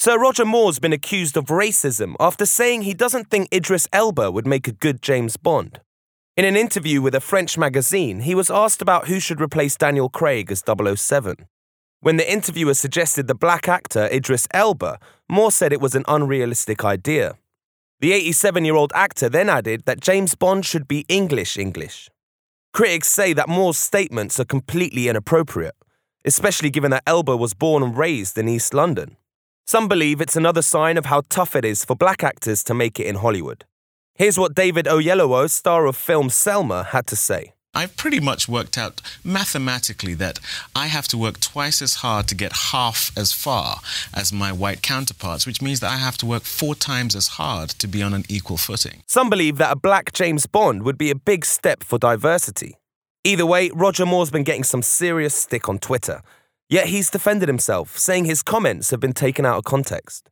Sir Roger Moore's been accused of racism after saying he doesn't think Idris Elba would make a good James Bond. In an interview with a French magazine, he was asked about who should replace Daniel Craig as 007. When the interviewer suggested the black actor Idris Elba, Moore said it was an unrealistic idea. The 87 year old actor then added that James Bond should be English English. Critics say that Moore's statements are completely inappropriate, especially given that Elba was born and raised in East London. Some believe it's another sign of how tough it is for black actors to make it in Hollywood. Here's what David Oyelowo, star of film Selma, had to say. I've pretty much worked out mathematically that I have to work twice as hard to get half as far as my white counterparts, which means that I have to work four times as hard to be on an equal footing. Some believe that a black James Bond would be a big step for diversity. Either way, Roger Moore's been getting some serious stick on Twitter. Yet he's defended himself, saying his comments have been taken out of context.